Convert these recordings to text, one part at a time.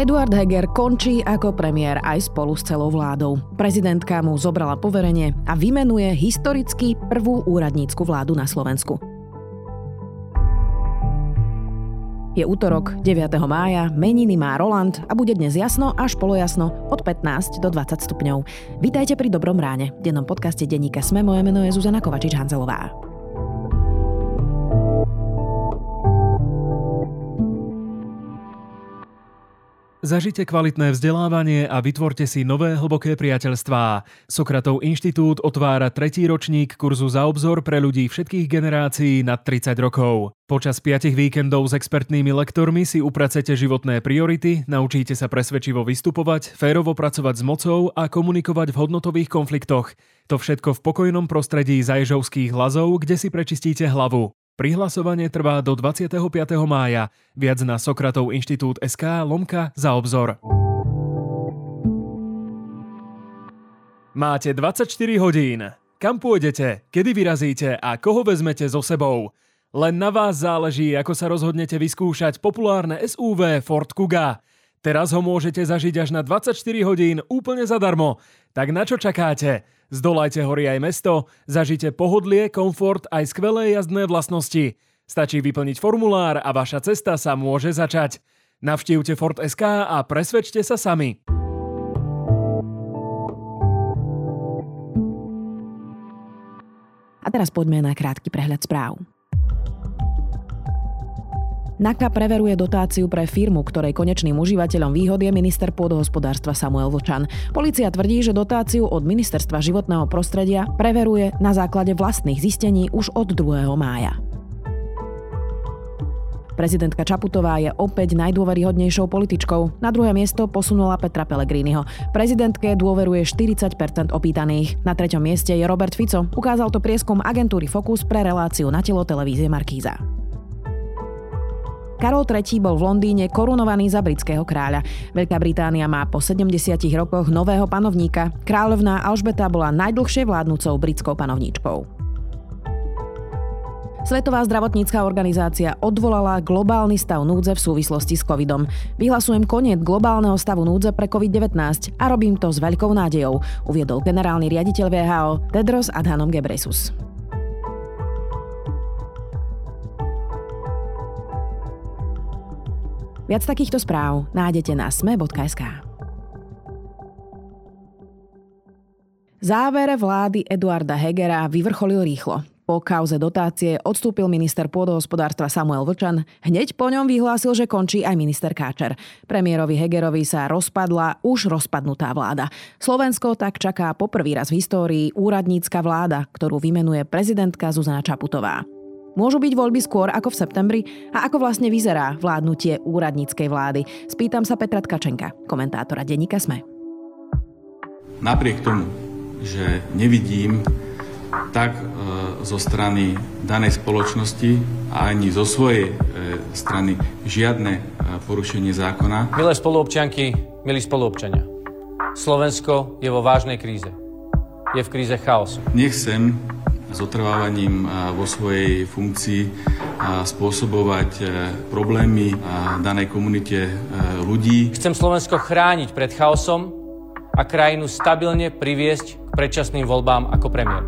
Eduard Heger končí ako premiér aj spolu s celou vládou. Prezidentka mu zobrala poverenie a vymenuje historicky prvú úradnícku vládu na Slovensku. Je útorok 9. mája, meniny má Roland a bude dnes jasno až polojasno od 15 do 20 stupňov. Vítajte pri Dobrom ráne. V dennom podcaste denníka Sme moje meno je Zuzana Kovačič-Hanzelová. Zažite kvalitné vzdelávanie a vytvorte si nové hlboké priateľstvá. Sokratov inštitút otvára tretí ročník kurzu za obzor pre ľudí všetkých generácií nad 30 rokov. Počas 5 víkendov s expertnými lektormi si upracete životné priority, naučíte sa presvedčivo vystupovať, férovo pracovať s mocou a komunikovať v hodnotových konfliktoch. To všetko v pokojnom prostredí zajžovských hlazov, kde si prečistíte hlavu. Prihlasovanie trvá do 25. mája. Viac na Sokratov inštitút SK Lomka za obzor. Máte 24 hodín. Kam pôjdete, kedy vyrazíte a koho vezmete so sebou? Len na vás záleží, ako sa rozhodnete vyskúšať populárne SUV Ford Kuga. Teraz ho môžete zažiť až na 24 hodín úplne zadarmo. Tak na čo čakáte? Zdolajte hory aj mesto, zažite pohodlie, komfort aj skvelé jazdné vlastnosti. Stačí vyplniť formulár a vaša cesta sa môže začať. Navštívte Ford SK a presvedčte sa sami. A teraz poďme na krátky prehľad správ. NAKA preveruje dotáciu pre firmu, ktorej konečným užívateľom výhod je minister pôdohospodárstva Samuel Vlčan. Polícia tvrdí, že dotáciu od ministerstva životného prostredia preveruje na základe vlastných zistení už od 2. mája. Prezidentka Čaputová je opäť najdôveryhodnejšou političkou. Na druhé miesto posunula Petra Pellegriniho. Prezidentke dôveruje 40% opýtaných. Na treťom mieste je Robert Fico. Ukázal to prieskum agentúry Focus pre reláciu na telo televízie Markíza. Karol III bol v Londýne korunovaný za britského kráľa. Veľká Británia má po 70 rokoch nového panovníka. Kráľovná Alžbeta bola najdlhšie vládnúcou britskou panovníčkou. Svetová zdravotnícká organizácia odvolala globálny stav núdze v súvislosti s covidom. Vyhlasujem koniec globálneho stavu núdze pre COVID-19 a robím to s veľkou nádejou, uviedol generálny riaditeľ VHO Tedros Adhanom Ghebreyesus. Viac takýchto správ nájdete na sme.sk. Záver vlády Eduarda Hegera vyvrcholil rýchlo. Po kauze dotácie odstúpil minister pôdohospodárstva Samuel Vlčan. Hneď po ňom vyhlásil, že končí aj minister Káčer. Premiérovi Hegerovi sa rozpadla už rozpadnutá vláda. Slovensko tak čaká poprvý raz v histórii úradnícka vláda, ktorú vymenuje prezidentka Zuzana Čaputová. Môžu byť voľby skôr ako v septembri? A ako vlastne vyzerá vládnutie úradníckej vlády? Spýtam sa Petra Tkačenka, komentátora denníka SME. Napriek tomu, že nevidím tak e, zo strany danej spoločnosti a ani zo svojej e, strany žiadne e, porušenie zákona. Milé spoluobčanky, milí spoluobčania, Slovensko je vo vážnej kríze. Je v kríze chaosu. Nechcem zotrvávaním vo svojej funkcii spôsobovať e, problémy danej komunite e, ľudí. Chcem Slovensko chrániť pred chaosom a krajinu stabilne priviesť k predčasným voľbám ako premiér.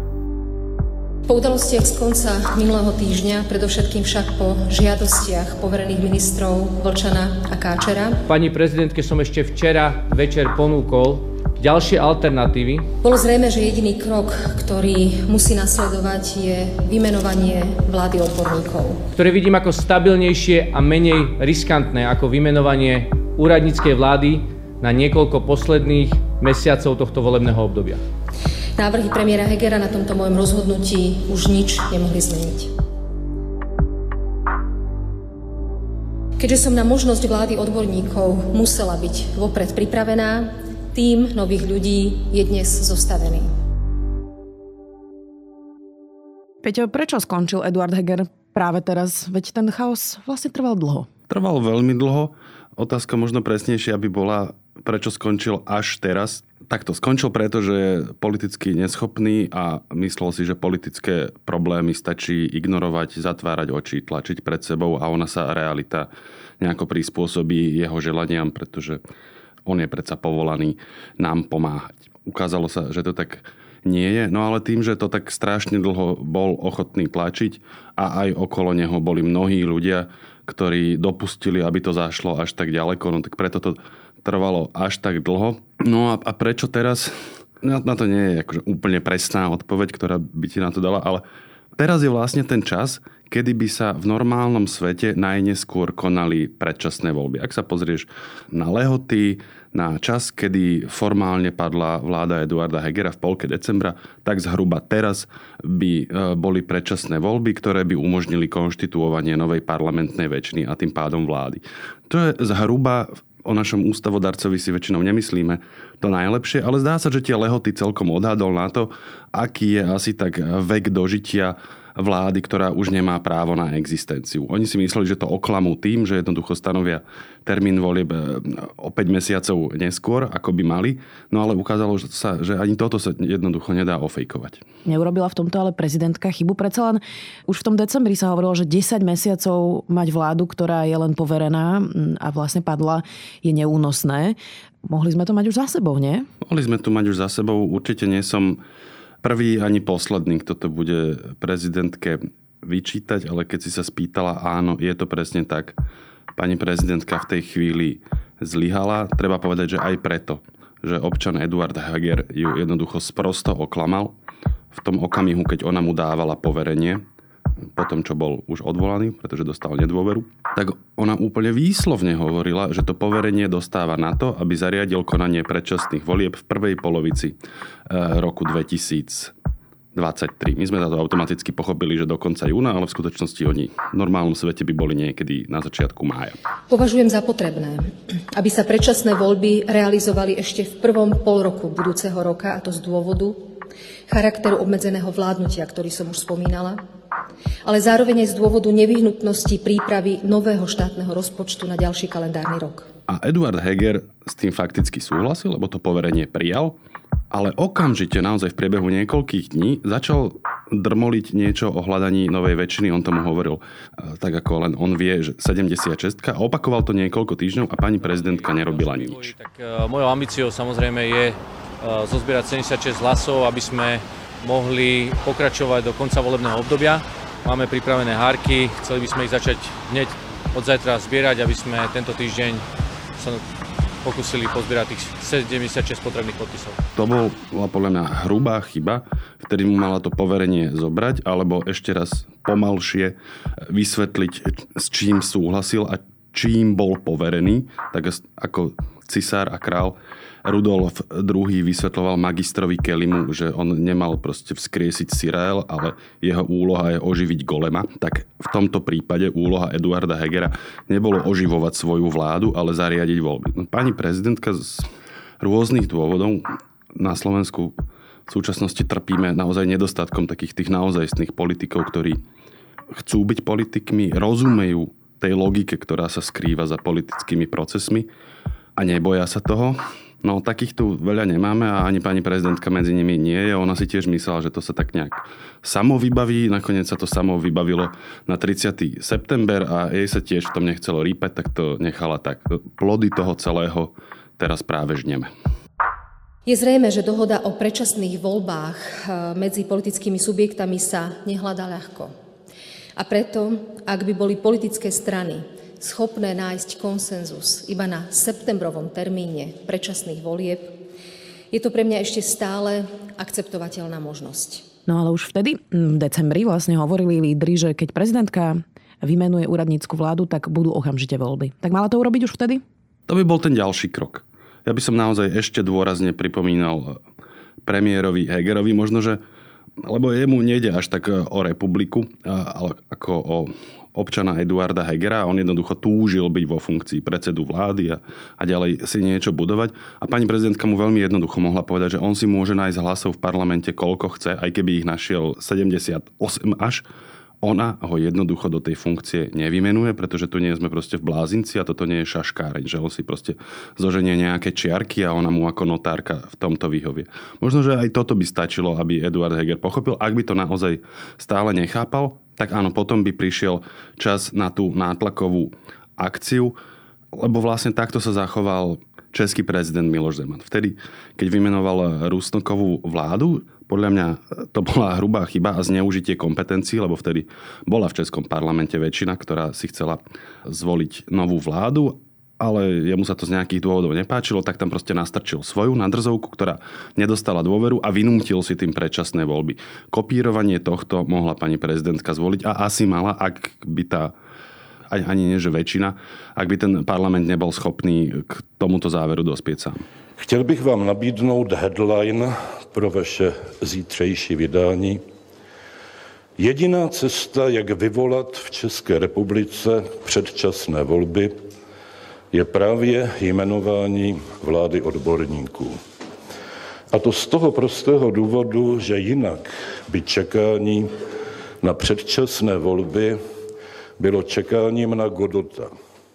Po udalostiach z konca minulého týždňa, predovšetkým však po žiadostiach poverených ministrov Vlčana a Káčera. Pani prezidentke som ešte včera večer ponúkol ďalšie alternatívy. Bolo zrejme, že jediný krok, ktorý musí nasledovať, je vymenovanie vlády odborníkov. Ktoré vidím ako stabilnejšie a menej riskantné ako vymenovanie úradníckej vlády na niekoľko posledných mesiacov tohto volebného obdobia. Návrhy premiéra Hegera na tomto môjom rozhodnutí už nič nemohli zmeniť. Keďže som na možnosť vlády odborníkov musela byť vopred pripravená, tým nových ľudí je dnes zostavený. Peťo, prečo skončil Eduard Heger práve teraz? Veď ten chaos vlastne trval dlho. Trval veľmi dlho. Otázka možno presnejšie, aby bola, prečo skončil až teraz? Takto skončil preto, že je politicky neschopný a myslel si, že politické problémy stačí ignorovať, zatvárať oči, tlačiť pred sebou a ona sa realita nejako prispôsobí jeho želaniam, pretože on je predsa povolaný nám pomáhať. Ukázalo sa, že to tak nie je, no ale tým, že to tak strašne dlho bol ochotný tlačiť a aj okolo neho boli mnohí ľudia, ktorí dopustili, aby to zašlo až tak ďaleko, no tak preto to trvalo až tak dlho. No a, a prečo teraz? Na, na to nie je akože úplne presná odpoveď, ktorá by ti na to dala, ale teraz je vlastne ten čas, kedy by sa v normálnom svete najneskôr konali predčasné voľby. Ak sa pozrieš na lehoty, na čas, kedy formálne padla vláda Eduarda Hegera v polke decembra, tak zhruba teraz by e, boli predčasné voľby, ktoré by umožnili konštituovanie novej parlamentnej väčšiny a tým pádom vlády. To je zhruba o našom ústavodarcovi si väčšinou nemyslíme to najlepšie, ale zdá sa, že tie lehoty celkom odhadol na to, aký je asi tak vek dožitia vlády, ktorá už nemá právo na existenciu. Oni si mysleli, že to oklamú tým, že jednoducho stanovia termín volieb e, o 5 mesiacov neskôr, ako by mali, no ale ukázalo sa, že ani toto sa jednoducho nedá ofejkovať. Neurobila v tomto ale prezidentka chybu. Predsa len už v tom decembri sa hovorilo, že 10 mesiacov mať vládu, ktorá je len poverená a vlastne padla, je neúnosné. Mohli sme to mať už za sebou, nie? Mohli sme to mať už za sebou. Určite nie som prvý ani posledný, kto to bude prezidentke vyčítať, ale keď si sa spýtala, áno, je to presne tak. Pani prezidentka v tej chvíli zlyhala. Treba povedať, že aj preto, že občan Eduard Hager ju jednoducho sprosto oklamal v tom okamihu, keď ona mu dávala poverenie po tom, čo bol už odvolaný, pretože dostal nedôveru, tak ona úplne výslovne hovorila, že to poverenie dostáva na to, aby zariadil konanie predčasných volieb v prvej polovici eh, roku 2023. My sme to automaticky pochopili, že do konca júna, ale v skutočnosti oni v normálnom svete by boli niekedy na začiatku mája. Považujem za potrebné, aby sa predčasné voľby realizovali ešte v prvom pol roku budúceho roka, a to z dôvodu charakteru obmedzeného vládnutia, ktorý som už spomínala, ale zároveň aj z dôvodu nevyhnutnosti prípravy nového štátneho rozpočtu na ďalší kalendárny rok. A Eduard Heger s tým fakticky súhlasil, lebo to poverenie prijal, ale okamžite, naozaj v priebehu niekoľkých dní, začal drmoliť niečo o hľadaní novej väčšiny. On tomu hovoril e, tak, ako len on vie, že 76 a opakoval to niekoľko týždňov a pani prezidentka nerobila nič. Tak uh, mojou ambíciou samozrejme je uh, zozbierať 76 hlasov, aby sme mohli pokračovať do konca volebného obdobia. Máme pripravené hárky, chceli by sme ich začať hneď od zajtra zbierať, aby sme tento týždeň sa pokúsili pozbierať tých 76 potrebných podpisov. To bola podľa mňa hrubá chyba, vtedy mu mala to poverenie zobrať, alebo ešte raz pomalšie vysvetliť, s čím súhlasil a čím bol poverený, tak ako cisár a král Rudolf II vysvetloval magistrovi Kelimu, že on nemal proste vzkriesiť Sirael, ale jeho úloha je oživiť Golema, tak v tomto prípade úloha Eduarda Hegera nebolo oživovať svoju vládu, ale zariadiť voľby. No, pani prezidentka z rôznych dôvodov na Slovensku v súčasnosti trpíme naozaj nedostatkom takých tých naozajstných politikov, ktorí chcú byť politikmi, rozumejú tej logike, ktorá sa skrýva za politickými procesmi a neboja sa toho. No takých tu veľa nemáme a ani pani prezidentka medzi nimi nie je. Ona si tiež myslela, že to sa tak nejak samo vybaví. Nakoniec sa to samo vybavilo na 30. september a jej sa tiež v tom nechcelo rýpať, tak to nechala tak. Plody toho celého teraz práve žneme. Je zrejme, že dohoda o predčasných voľbách eh, medzi politickými subjektami sa nehľadá ľahko. A preto, ak by boli politické strany schopné nájsť konsenzus iba na septembrovom termíne predčasných volieb, je to pre mňa ešte stále akceptovateľná možnosť. No ale už vtedy, v decembri, vlastne hovorili lídry, že keď prezidentka vymenuje úradnícku vládu, tak budú okamžite voľby. Tak mala to urobiť už vtedy? To by bol ten ďalší krok. Ja by som naozaj ešte dôrazne pripomínal premiérovi Hegerovi, možno, že lebo jemu nejde až tak o republiku, ale ako o občana Eduarda Hegera. On jednoducho túžil byť vo funkcii predsedu vlády a, a ďalej si niečo budovať. A pani prezidentka mu veľmi jednoducho mohla povedať, že on si môže nájsť hlasov v parlamente koľko chce, aj keby ich našiel 78 až ona ho jednoducho do tej funkcie nevymenuje, pretože tu nie sme proste v blázinci a toto nie je šaškáreň, že on si proste zoženie nejaké čiarky a ona mu ako notárka v tomto vyhovie. Možno, že aj toto by stačilo, aby Eduard Heger pochopil. Ak by to naozaj stále nechápal, tak áno, potom by prišiel čas na tú nátlakovú akciu, lebo vlastne takto sa zachoval český prezident Miloš Zeman. Vtedy, keď vymenoval Rusnokovú vládu, podľa mňa to bola hrubá chyba a zneužitie kompetencií, lebo vtedy bola v Českom parlamente väčšina, ktorá si chcela zvoliť novú vládu ale jemu sa to z nejakých dôvodov nepáčilo, tak tam proste nastrčil svoju nadrzovku, ktorá nedostala dôveru a vynútil si tým predčasné voľby. Kopírovanie tohto mohla pani prezidentka zvoliť a asi mala, ak by tá ani nie, že väčšina, ak by ten parlament nebol schopný k tomuto záveru dospieť sám. Chtěl bych vám nabídnout headline pro vaše zítřejší vydání. Jediná cesta, jak vyvolat v České republice předčasné volby, je právě jmenování vlády odborníků. A to z toho prostého důvodu, že jinak by čekání na předčasné volby bylo čekáním na Godota.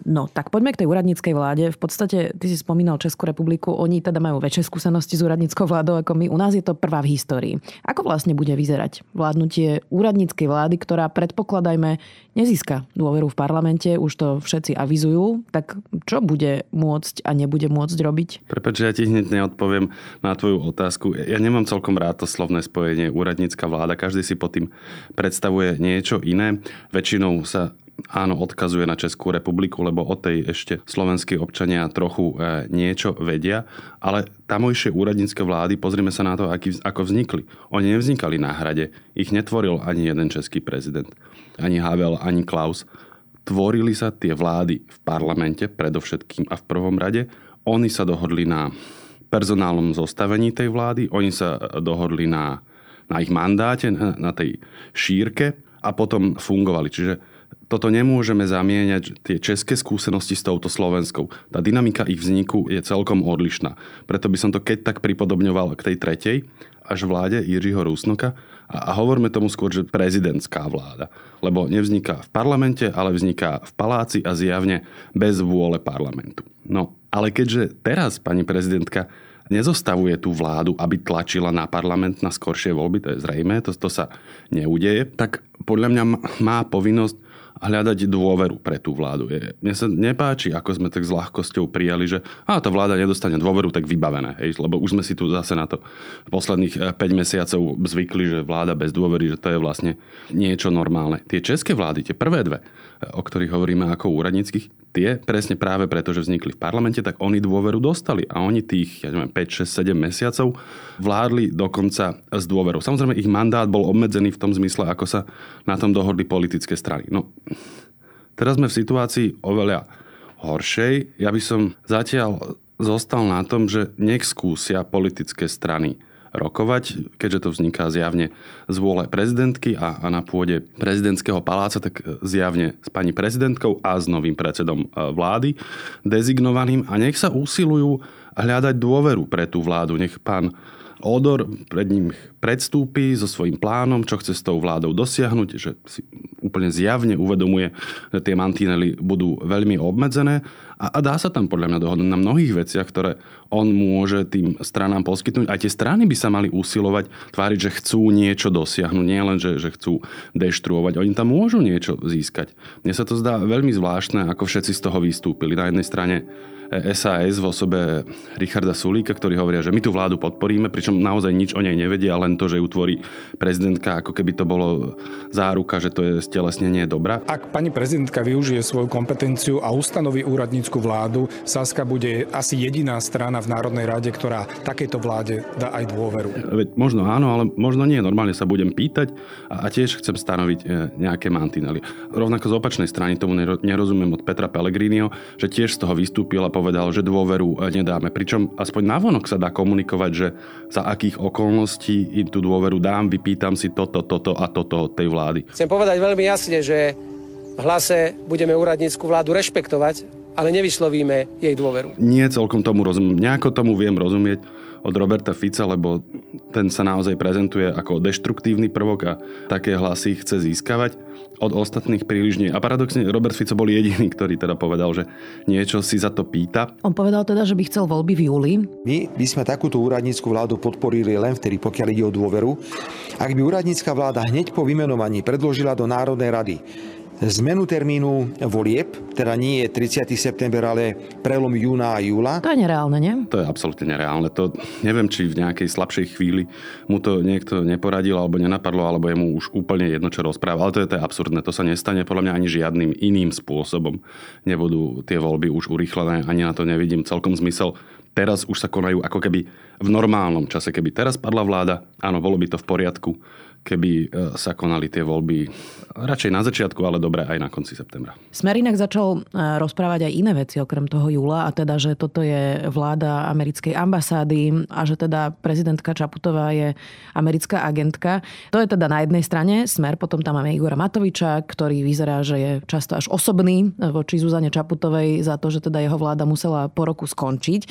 No, tak poďme k tej úradníckej vláde. V podstate, ty si spomínal Českú republiku, oni teda majú väčšie skúsenosti s úradníckou vládou ako my. U nás je to prvá v histórii. Ako vlastne bude vyzerať vládnutie úradníckej vlády, ktorá predpokladajme nezíska dôveru v parlamente, už to všetci avizujú, tak čo bude môcť a nebude môcť robiť? Prepač, ja ti hneď neodpoviem na tvoju otázku. Ja nemám celkom rád to slovné spojenie úradnícka vláda. Každý si pod tým predstavuje niečo iné. Väčšinou sa áno, odkazuje na Českú republiku, lebo o tej ešte slovenskí občania trochu e, niečo vedia, ale tamojšie úradnícke vlády, pozrime sa na to, aký, ako vznikli. Oni nevznikali na hrade, ich netvoril ani jeden český prezident, ani Havel, ani Klaus. Tvorili sa tie vlády v parlamente predovšetkým a v prvom rade. Oni sa dohodli na personálnom zostavení tej vlády, oni sa dohodli na, na ich mandáte, na, na tej šírke a potom fungovali. Čiže toto nemôžeme zamieňať tie české skúsenosti s touto slovenskou. Tá dynamika ich vzniku je celkom odlišná. Preto by som to keď tak pripodobňoval k tej tretej, až vláde Jiřího Rusnoka a, a hovorme tomu skôr, že prezidentská vláda. Lebo nevzniká v parlamente, ale vzniká v paláci a zjavne bez vôle parlamentu. No, ale keďže teraz pani prezidentka nezostavuje tú vládu, aby tlačila na parlament na skoršie voľby, to je zrejme, to, to sa neudeje, tak podľa mňa má povinnosť hľadať dôveru pre tú vládu. Je, mne sa nepáči, ako sme tak s ľahkosťou prijali, že a tá vláda nedostane dôveru, tak vybavené. Hej, lebo už sme si tu zase na to posledných 5 eh, mesiacov zvykli, že vláda bez dôvery, že to je vlastne niečo normálne. Tie české vlády, tie prvé dve, eh, o ktorých hovoríme ako úradníckých, tie presne práve preto, že vznikli v parlamente, tak oni dôveru dostali a oni tých ja neviem, 5, 6, 7 mesiacov vládli dokonca s dôverou. Samozrejme, ich mandát bol obmedzený v tom zmysle, ako sa na tom dohodli politické strany. No, teraz sme v situácii oveľa horšej. Ja by som zatiaľ zostal na tom, že nech skúsia politické strany rokovať, keďže to vzniká zjavne z vôle prezidentky a, a na pôde prezidentského paláca, tak zjavne s pani prezidentkou a s novým predsedom e, vlády dezignovaným a nech sa usilujú hľadať dôveru pre tú vládu. Nech pán Odor pred ním predstúpi so svojím plánom, čo chce s tou vládou dosiahnuť, že si úplne zjavne uvedomuje, že tie mantinely budú veľmi obmedzené a, a dá sa tam podľa mňa dohodnúť na mnohých veciach, ktoré on môže tým stranám poskytnúť. Aj tie strany by sa mali usilovať, tváriť, že chcú niečo dosiahnuť, nie len, že, že chcú deštruovať. Oni tam môžu niečo získať. Mne sa to zdá veľmi zvláštne, ako všetci z toho vystúpili. Na jednej strane SAS v osobe Richarda Sulíka, ktorí hovoria, že my tú vládu podporíme, pričom naozaj nič o nej nevedia, len to, že ju tvorí prezidentka, ako keby to bolo záruka, že to je stelesnenie dobra. Ak pani prezidentka využije svoju kompetenciu a ustanoví úradnícku vládu, Saska bude asi jediná strana v Národnej rade, ktorá takejto vláde dá aj dôveru. Veď možno áno, ale možno nie. Normálne sa budem pýtať a, tiež chcem stanoviť e, nejaké mantinely. Rovnako z opačnej strany tomu nerozumiem od Petra Pellegriniho, že tiež z toho vystúpil a povedal, že dôveru e, nedáme. Pričom aspoň navonok sa dá komunikovať, že za akých okolností im tú dôveru dám, vypýtam si toto, toto a toto od tej vlády. Chcem povedať veľmi jasne, že v hlase budeme úradnícku vládu rešpektovať, ale nevyslovíme jej dôveru. Nie celkom tomu rozumiem. Nejako tomu viem rozumieť. Od Roberta Fica, lebo ten sa naozaj prezentuje ako deštruktívny prvok a také hlasy chce získavať. Od ostatných príliš nie. A paradoxne Robert Fico bol jediný, ktorý teda povedal, že niečo si za to pýta. On povedal teda, že by chcel voľby v júli. My by sme takúto úradnícku vládu podporili len vtedy, pokiaľ ide o dôveru. Ak by úradnícka vláda hneď po vymenovaní predložila do Národnej rady zmenu termínu volieb, teda nie je 30. september, ale prelom júna a júla. To je nereálne, nie? To je absolútne nereálne. To neviem, či v nejakej slabšej chvíli mu to niekto neporadil alebo nenapadlo, alebo je mu už úplne jedno, čo rozpráva. Ale to je, to je absurdné. To sa nestane podľa mňa ani žiadnym iným spôsobom. Nebudú tie voľby už urýchlené, ani na to nevidím celkom zmysel teraz už sa konajú ako keby v normálnom čase. Keby teraz padla vláda, áno, bolo by to v poriadku keby e, sa konali tie voľby radšej na začiatku, ale dobre aj na konci septembra. Smer inak začal e, rozprávať aj iné veci okrem toho júla a teda, že toto je vláda americkej ambasády a že teda prezidentka Čaputová je americká agentka. To je teda na jednej strane Smer, potom tam máme Igora Matoviča, ktorý vyzerá, že je často až osobný voči Zuzane Čaputovej za to, že teda jeho vláda musela po roku skončiť.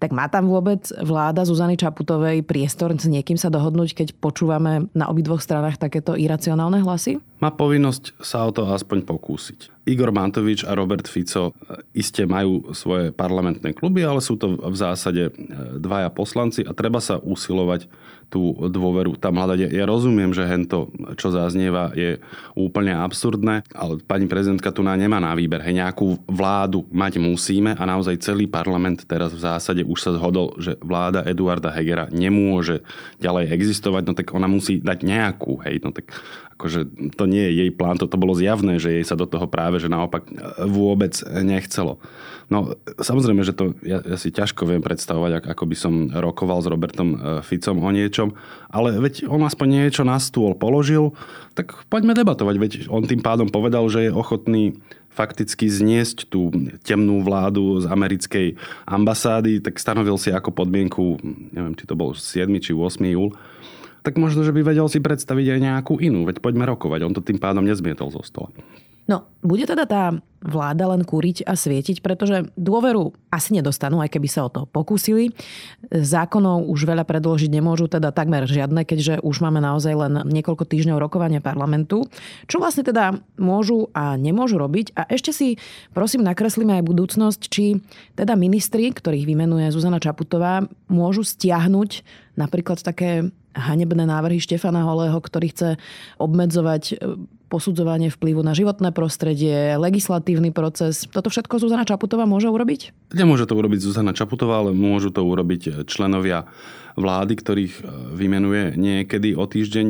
Tak má tam vôbec vláda Zuzany Čaputovej priestor s niekým sa dohodnúť, keď počúvame na obidvoch stranách takéto iracionálne hlasy? Má povinnosť sa o to aspoň pokúsiť. Igor Mantovič a Robert Fico e, iste majú svoje parlamentné kluby, ale sú to v zásade e, dvaja poslanci a treba sa usilovať tú dôveru tam hľadať. Ja rozumiem, že hento, čo zaznieva, je úplne absurdné, ale pani prezidentka tu nemá na výber. Hej, nejakú vládu mať musíme a naozaj celý parlament teraz v zásade už sa zhodol, že vláda Eduarda Hegera nemôže ďalej existovať, no tak ona musí dať nejakú, hej, no tak akože to nie je jej plán, toto bolo zjavné, že jej sa do toho práve, že naopak e, vôbec nechcelo. No samozrejme, že to ja, ja si ťažko viem predstavovať, ako by som rokoval s Robertom e, Ficom o niečom, ale veď on aspoň niečo na stôl položil, tak poďme debatovať, veď on tým pádom povedal, že je ochotný fakticky zniesť tú temnú vládu z americkej ambasády, tak stanovil si ako podmienku, neviem, či to bol 7. či 8. júl, tak možno, že by vedel si predstaviť aj nejakú inú. Veď poďme rokovať. On to tým pádom nezmietol zo stola. No, bude teda tá vláda len kúriť a svietiť, pretože dôveru asi nedostanú, aj keby sa o to pokúsili. Zákonov už veľa predložiť nemôžu, teda takmer žiadne, keďže už máme naozaj len niekoľko týždňov rokovania parlamentu. Čo vlastne teda môžu a nemôžu robiť? A ešte si prosím nakreslíme aj budúcnosť, či teda ministri, ktorých vymenuje Zuzana Čaputová, môžu stiahnuť napríklad také hanebné návrhy Štefana Holého, ktorý chce obmedzovať posudzovanie vplyvu na životné prostredie, legislatívny proces. Toto všetko Zuzana Čaputová môže urobiť? Nemôže to urobiť Zuzana Čaputová, ale môžu to urobiť členovia vlády, ktorých e, vymenuje niekedy o týždeň.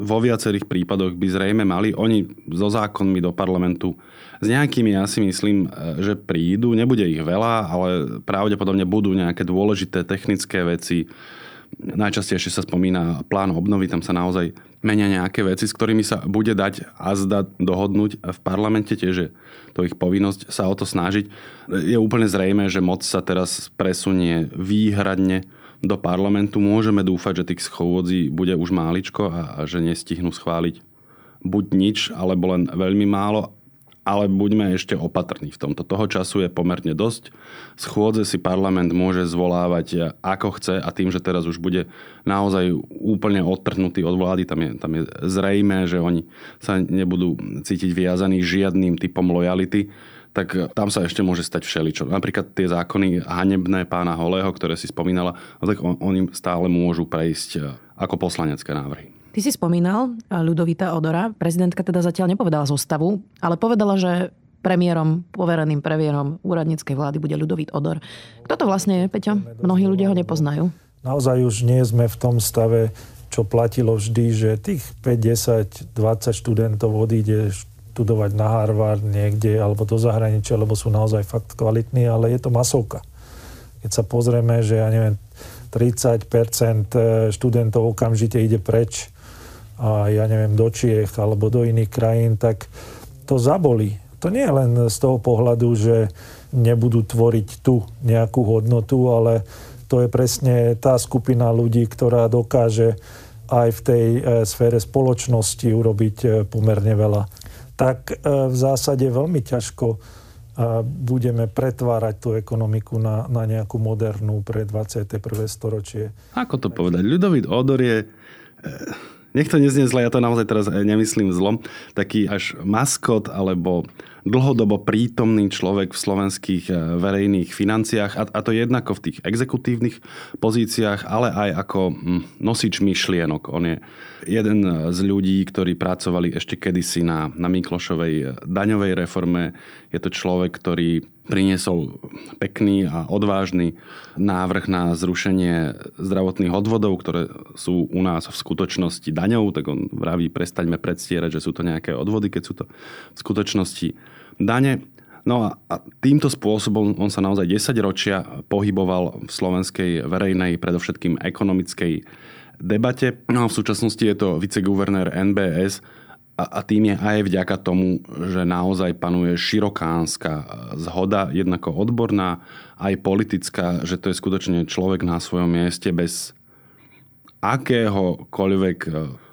Vo viacerých prípadoch by zrejme mali oni so zákonmi do parlamentu s nejakými ja si myslím, e, že prídu. Nebude ich veľa, ale pravdepodobne budú nejaké dôležité technické veci, Najčastejšie sa spomína plán obnovy, tam sa naozaj menia nejaké veci, s ktorými sa bude dať a zda dohodnúť v parlamente, tiež je to ich povinnosť sa o to snažiť. Je úplne zrejme, že moc sa teraz presunie výhradne do parlamentu. Môžeme dúfať, že tých schôdzí bude už máličko a, a že nestihnú schváliť buď nič, alebo len veľmi málo ale buďme ešte opatrní v tomto. Toho času je pomerne dosť. Schôdze si parlament môže zvolávať ako chce a tým, že teraz už bude naozaj úplne odtrhnutý od vlády, tam je, tam je zrejme, že oni sa nebudú cítiť viazaní žiadnym typom lojality, tak tam sa ešte môže stať všeličo. Napríklad tie zákony hanebné pána Holého, ktoré si spomínala, no tak on, oni stále môžu prejsť ako poslanecké návrhy. Ty si spomínal Ľudovita Odora. Prezidentka teda zatiaľ nepovedala zostavu, ale povedala, že premiérom, povereným premiérom úradníckej vlády bude Ľudovít Odor. Kto to vlastne je, Peťo? Mnohí ľudia ho nepoznajú. Naozaj už nie sme v tom stave, čo platilo vždy, že tých 5, 10, 20 študentov odíde študovať na Harvard niekde alebo do zahraničia, lebo sú naozaj fakt kvalitní, ale je to masovka. Keď sa pozrieme, že ja neviem, 30% študentov okamžite ide preč a ja neviem, do Čiech alebo do iných krajín, tak to zabolí. To nie je len z toho pohľadu, že nebudú tvoriť tu nejakú hodnotu, ale to je presne tá skupina ľudí, ktorá dokáže aj v tej e, sfére spoločnosti urobiť e, pomerne veľa. Tak e, v zásade veľmi ťažko budeme pretvárať tú ekonomiku na, na nejakú modernú pre 21. storočie. Ako to povedať? Ľudovít Odor je, nech to neznie zle, ja to naozaj teraz nemyslím zlom, taký až maskot alebo dlhodobo prítomný človek v slovenských e, verejných financiách a, to jednako v tých exekutívnych pozíciách, ale aj ako hm, nosič myšlienok. On je jeden z ľudí, ktorí pracovali ešte kedysi na, na Miklošovej daňovej reforme. Je to človek, ktorý priniesol pekný a odvážny návrh na zrušenie zdravotných odvodov, ktoré sú u nás v skutočnosti daňou, tak on vraví, prestaňme predstierať, že sú to nejaké odvody, keď sú to v skutočnosti dane. No a, a týmto spôsobom on sa naozaj 10 ročia pohyboval v slovenskej verejnej, predovšetkým ekonomickej debate. No a v súčasnosti je to viceguvernér NBS, a, tým je aj vďaka tomu, že naozaj panuje širokánska zhoda, jednako odborná, aj politická, že to je skutočne človek na svojom mieste bez akéhokoľvek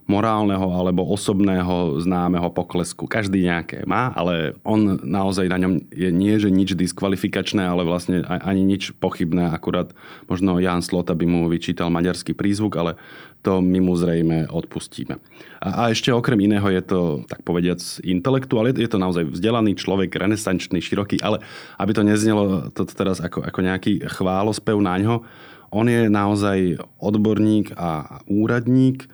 morálneho alebo osobného známeho poklesku. Každý nejaké má, ale on naozaj na ňom je nie, že nič diskvalifikačné, ale vlastne ani nič pochybné. Akurát možno Jan Slota by mu vyčítal maďarský prízvuk, ale to my mu zrejme odpustíme. A, a ešte okrem iného je to, tak povediac, intelektuál, je to naozaj vzdelaný človek, renesančný, široký, ale aby to neznelo to teraz ako, ako nejaký chválospev na ňo, on je naozaj odborník a úradník,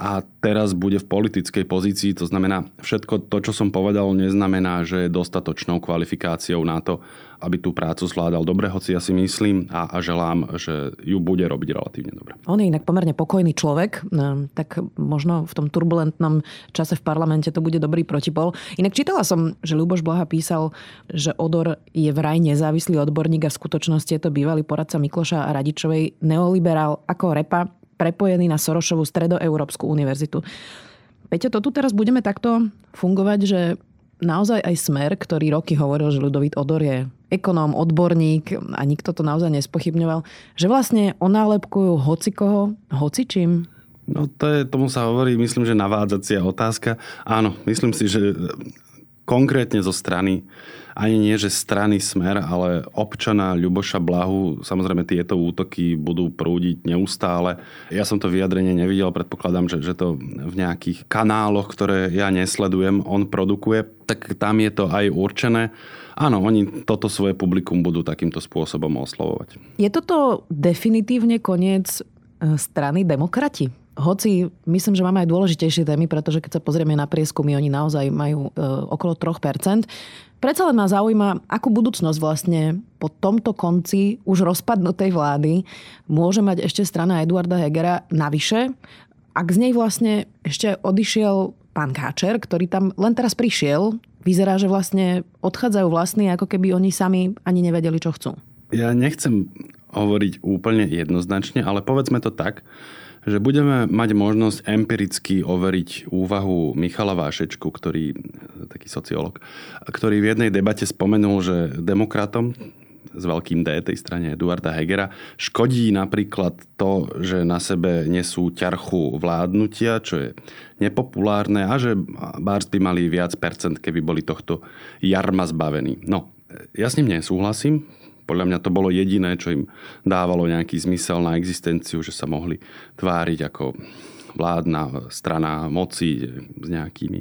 a teraz bude v politickej pozícii. To znamená, všetko to, čo som povedal, neznamená, že je dostatočnou kvalifikáciou na to, aby tú prácu zvládal dobre, hoci ja si myslím a, a želám, že ju bude robiť relatívne dobre. On je inak pomerne pokojný človek, no, tak možno v tom turbulentnom čase v parlamente to bude dobrý protipol. Inak čítala som, že Ľuboš Blaha písal, že Odor je vraj nezávislý odborník a v skutočnosti je to bývalý poradca Mikloša a Radičovej neoliberál ako repa prepojený na Sorošovú stredoeurópsku univerzitu. Peťo, to tu teraz budeme takto fungovať, že naozaj aj Smer, ktorý roky hovoril, že Ludovít Odor je ekonóm, odborník a nikto to naozaj nespochybňoval, že vlastne onálepkujú hocikoho, hocičím? No to je, tomu sa hovorí, myslím, že navádzacia otázka. Áno, myslím si, že konkrétne zo strany ani nie, že strany smer, ale občana Ľuboša Blahu. Samozrejme, tieto útoky budú prúdiť neustále. Ja som to vyjadrenie nevidel, predpokladám, že, že to v nejakých kanáloch, ktoré ja nesledujem, on produkuje, tak tam je to aj určené. Áno, oni toto svoje publikum budú takýmto spôsobom oslovovať. Je toto definitívne koniec e, strany demokrati? Hoci myslím, že máme aj dôležitejšie témy, pretože keď sa pozrieme na prieskumy, oni naozaj majú e, okolo 3%. Predsa len ma zaujíma, akú budúcnosť vlastne po tomto konci už rozpadnutej vlády môže mať ešte strana Eduarda Hegera navyše, ak z nej vlastne ešte odišiel pán Káčer, ktorý tam len teraz prišiel, vyzerá, že vlastne odchádzajú vlastní, ako keby oni sami ani nevedeli, čo chcú. Ja nechcem hovoriť úplne jednoznačne, ale povedzme to tak, že budeme mať možnosť empiricky overiť úvahu Michala Vášečku, ktorý, taký sociológ, ktorý v jednej debate spomenul, že demokratom s veľkým D tej strane Eduarda Hegera škodí napríklad to, že na sebe nesú ťarchu vládnutia, čo je nepopulárne a že bárs by mali viac percent, keby boli tohto jarma zbavení. No, ja s ním nesúhlasím, podľa mňa to bolo jediné, čo im dávalo nejaký zmysel na existenciu, že sa mohli tváriť ako vládna strana moci s nejakými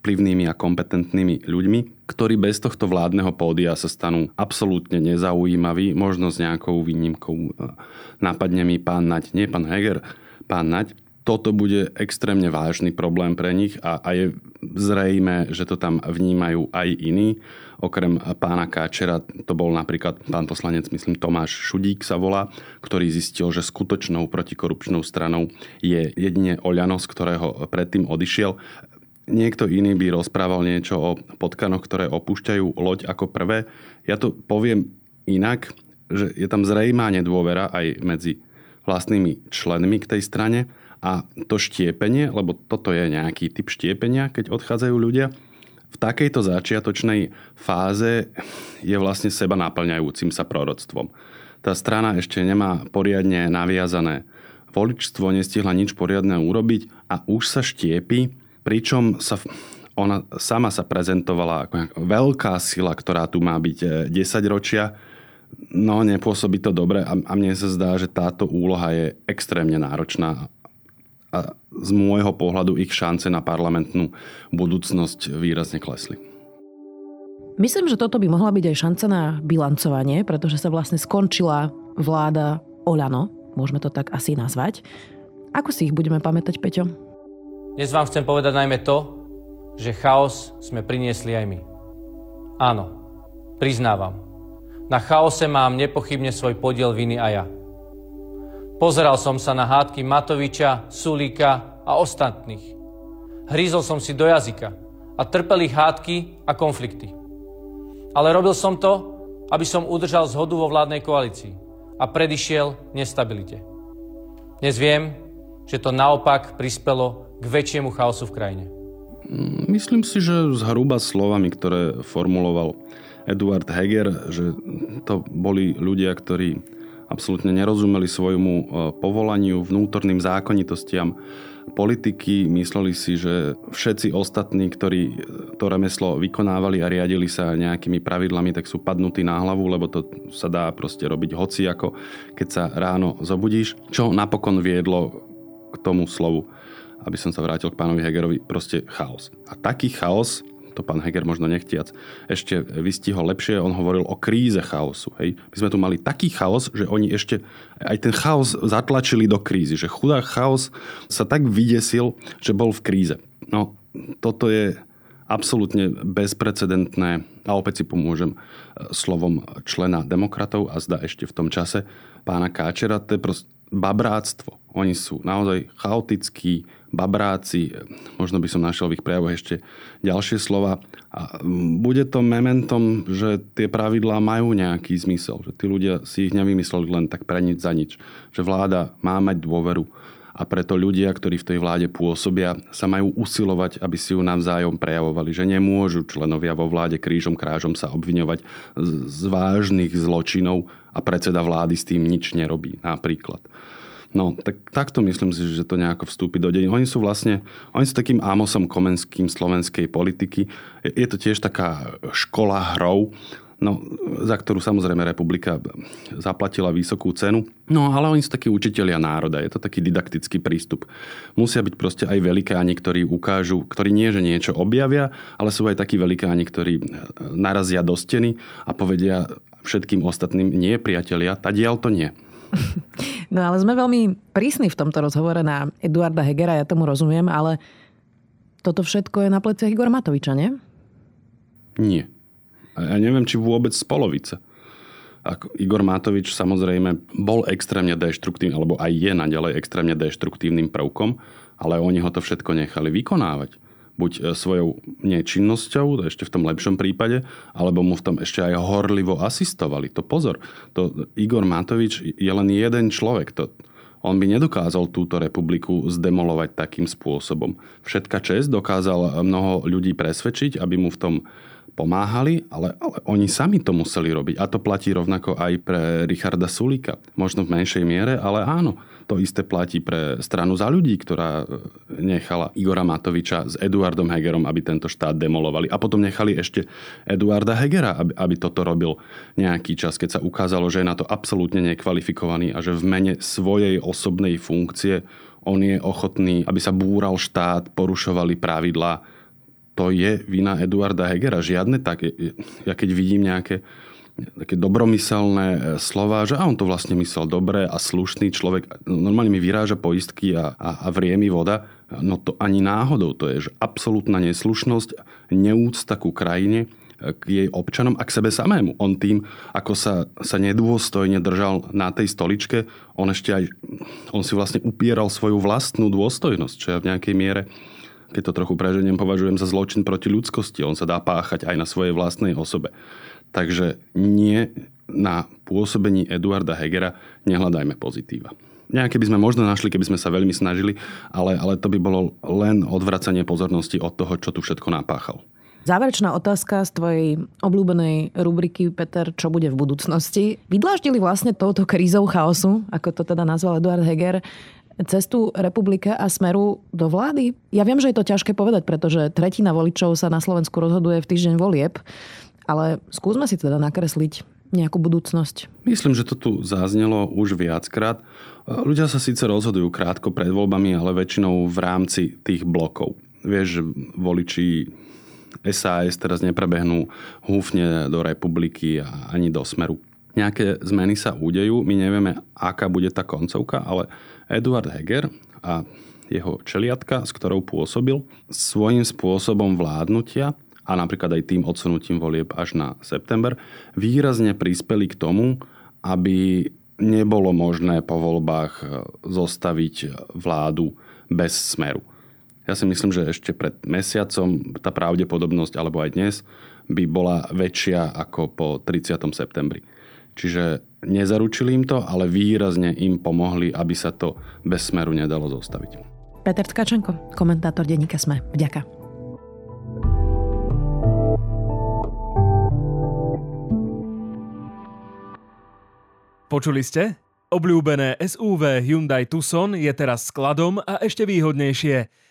vplyvnými a kompetentnými ľuďmi, ktorí bez tohto vládneho pódia sa stanú absolútne nezaujímaví, možno s nejakou výnimkou e, napadne mi pán Naď, nie pán Heger, pán Naď, toto bude extrémne vážny problém pre nich a, a je zrejme, že to tam vnímajú aj iní. Okrem pána Káčera to bol napríklad pán poslanec, myslím Tomáš Šudík sa volá, ktorý zistil, že skutočnou protikorupčnou stranou je jedine Oľano, z ktorého predtým odišiel. Niekto iný by rozprával niečo o potkanoch, ktoré opúšťajú loď ako prvé. Ja to poviem inak, že je tam zrejmá nedôvera aj medzi vlastnými členmi k tej strane a to štiepenie, lebo toto je nejaký typ štiepenia, keď odchádzajú ľudia, v takejto začiatočnej fáze je vlastne seba naplňajúcim sa proroctvom. Tá strana ešte nemá poriadne naviazané voličstvo, nestihla nič poriadne urobiť a už sa štiepi, pričom sa ona sama sa prezentovala ako veľká sila, ktorá tu má byť 10 e, ročia. No, nepôsobí to dobre a mne sa zdá, že táto úloha je extrémne náročná a z môjho pohľadu ich šance na parlamentnú budúcnosť výrazne klesli. Myslím, že toto by mohla byť aj šanca na bilancovanie, pretože sa vlastne skončila vláda Oľano, môžeme to tak asi nazvať. Ako si ich budeme pamätať, Peťo? Dnes vám chcem povedať najmä to, že chaos sme priniesli aj my. Áno, priznávam. Na chaose mám nepochybne svoj podiel viny aj ja. Pozeral som sa na hádky Matoviča, Sulíka a ostatných. Hrízol som si do jazyka a trpel ich hádky a konflikty. Ale robil som to, aby som udržal zhodu vo vládnej koalícii a predišiel nestabilite. Dnes viem, že to naopak prispelo k väčšiemu chaosu v krajine. Myslím si, že zhruba slovami, ktoré formuloval Eduard Heger, že to boli ľudia, ktorí absolútne nerozumeli svojmu e, povolaniu, vnútorným zákonitostiam politiky. Mysleli si, že všetci ostatní, ktorí to remeslo vykonávali a riadili sa nejakými pravidlami, tak sú padnutí na hlavu, lebo to sa dá proste robiť hoci ako keď sa ráno zobudíš. Čo napokon viedlo k tomu slovu aby som sa vrátil k pánovi Hegerovi, proste chaos. A taký chaos to pán Heger možno nechtiac ešte vystihol lepšie, on hovoril o kríze chaosu. Hej. My sme tu mali taký chaos, že oni ešte aj ten chaos zatlačili do krízy, že chudá chaos sa tak vydesil, že bol v kríze. No, toto je absolútne bezprecedentné a opäť si pomôžem e, slovom člena demokratov a zda ešte v tom čase pána Káčera, to je proste babráctvo. Oni sú naozaj chaotickí, babráci, možno by som našiel v ich prejavoch ešte ďalšie slova. A bude to mementom, že tie pravidlá majú nejaký zmysel, že tí ľudia si ich nevymysleli len tak pre nič za nič. Že vláda má mať dôveru a preto ľudia, ktorí v tej vláde pôsobia, sa majú usilovať, aby si ju navzájom prejavovali, že nemôžu členovia vo vláde krížom krážom sa obviňovať z vážnych zločinov a predseda vlády s tým nič nerobí napríklad. No, tak takto myslím si, že to nejako vstúpi do dení. Oni sú vlastne, oni sú takým Amosom Komenským slovenskej politiky. Je to tiež taká škola hrov, no, za ktorú samozrejme republika zaplatila vysokú cenu. No ale oni sú takí učitelia národa, je to taký didaktický prístup. Musia byť proste aj velikáni, ktorí ukážu, ktorí nie, že niečo objavia, ale sú aj takí velikáni, ktorí narazia do steny a povedia všetkým ostatným, nie priatelia, tadiaľ to nie. No ale sme veľmi prísni v tomto rozhovore na Eduarda Hegera, ja tomu rozumiem, ale toto všetko je na pleciach Igor Matoviča, nie? Nie. Ja neviem, či vôbec z polovice. Ako Igor Matovič samozrejme bol extrémne deštruktívny, alebo aj je naďalej extrémne deštruktívnym prvkom, ale oni ho to všetko nechali vykonávať buď e, svojou nečinnosťou, ešte v tom lepšom prípade, alebo mu v tom ešte aj horlivo asistovali. To pozor, to Igor Matovič je len jeden človek. To, on by nedokázal túto republiku zdemolovať takým spôsobom. Všetka čest dokázal mnoho ľudí presvedčiť, aby mu v tom pomáhali, ale, ale oni sami to museli robiť. A to platí rovnako aj pre Richarda Sulika. Možno v menšej miere, ale áno. To isté platí pre stranu za ľudí, ktorá e, nechala Igora Matoviča s Eduardom Hegerom, aby tento štát demolovali. A potom nechali ešte Eduarda Hegera, aby, aby toto robil nejaký čas, keď sa ukázalo, že je na to absolútne nekvalifikovaný a že v mene svojej osobnej funkcie on je ochotný, aby sa búral štát, porušovali pravidlá. To je vina Eduarda Hegera. Žiadne tak. Ja keď vidím nejaké také dobromyselné e, slova, že a on to vlastne myslel dobre a slušný človek. Normálne mi vyráža poistky a, a, a vrie mi voda. No to ani náhodou. To je že absolútna neslušnosť, neúcta ku krajine, e, k jej občanom a k sebe samému. On tým, ako sa, sa nedôstojne držal na tej stoličke, on ešte aj, on si vlastne upieral svoju vlastnú dôstojnosť, čo ja v nejakej miere keď to trochu preženiem, považujem za zločin proti ľudskosti. On sa dá páchať aj na svojej vlastnej osobe. Takže nie na pôsobení Eduarda Hegera nehľadajme pozitíva. Nejaké by sme možno našli, keby sme sa veľmi snažili, ale, ale to by bolo len odvracanie pozornosti od toho, čo tu všetko napáchal. Záverečná otázka z tvojej obľúbenej rubriky, Peter, čo bude v budúcnosti. Vydláždili vlastne touto krízou chaosu, ako to teda nazval Eduard Heger, cestu Republika a Smeru do vlády? Ja viem, že je to ťažké povedať, pretože tretina voličov sa na Slovensku rozhoduje v týždeň volieb, ale skúsme si teda nakresliť nejakú budúcnosť. Myslím, že to tu zaznelo už viackrát. Ľudia sa síce rozhodujú krátko pred voľbami, ale väčšinou v rámci tých blokov. Vieš, voliči SAS teraz neprebehnú húfne do republiky a ani do smeru. Nejaké zmeny sa udejú, my nevieme, aká bude tá koncovka, ale Eduard Heger a jeho čeliatka, s ktorou pôsobil, svojím spôsobom vládnutia a napríklad aj tým odsunutím volieb až na september, výrazne prispeli k tomu, aby nebolo možné po voľbách zostaviť vládu bez smeru. Ja si myslím, že ešte pred mesiacom tá pravdepodobnosť, alebo aj dnes, by bola väčšia ako po 30. septembri. Čiže nezaručili im to, ale výrazne im pomohli, aby sa to bez smeru nedalo zostaviť. Peter Tkačenko, komentátor denníka Sme. Vďaka. Počuli ste? Obľúbené SUV Hyundai Tucson je teraz skladom a ešte výhodnejšie.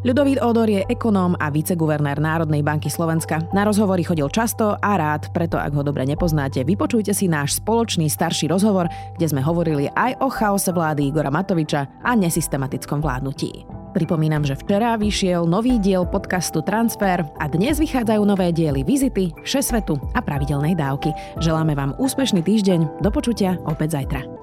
Ľudovít Odor je ekonóm a viceguvernér Národnej banky Slovenska. Na rozhovory chodil často a rád, preto ak ho dobre nepoznáte, vypočujte si náš spoločný starší rozhovor, kde sme hovorili aj o chaose vlády Igora Matoviča a nesystematickom vládnutí. Pripomínam, že včera vyšiel nový diel podcastu Transfer a dnes vychádzajú nové diely Vizity, Všesvetu a pravidelnej dávky. Želáme vám úspešný týždeň, do počutia opäť zajtra.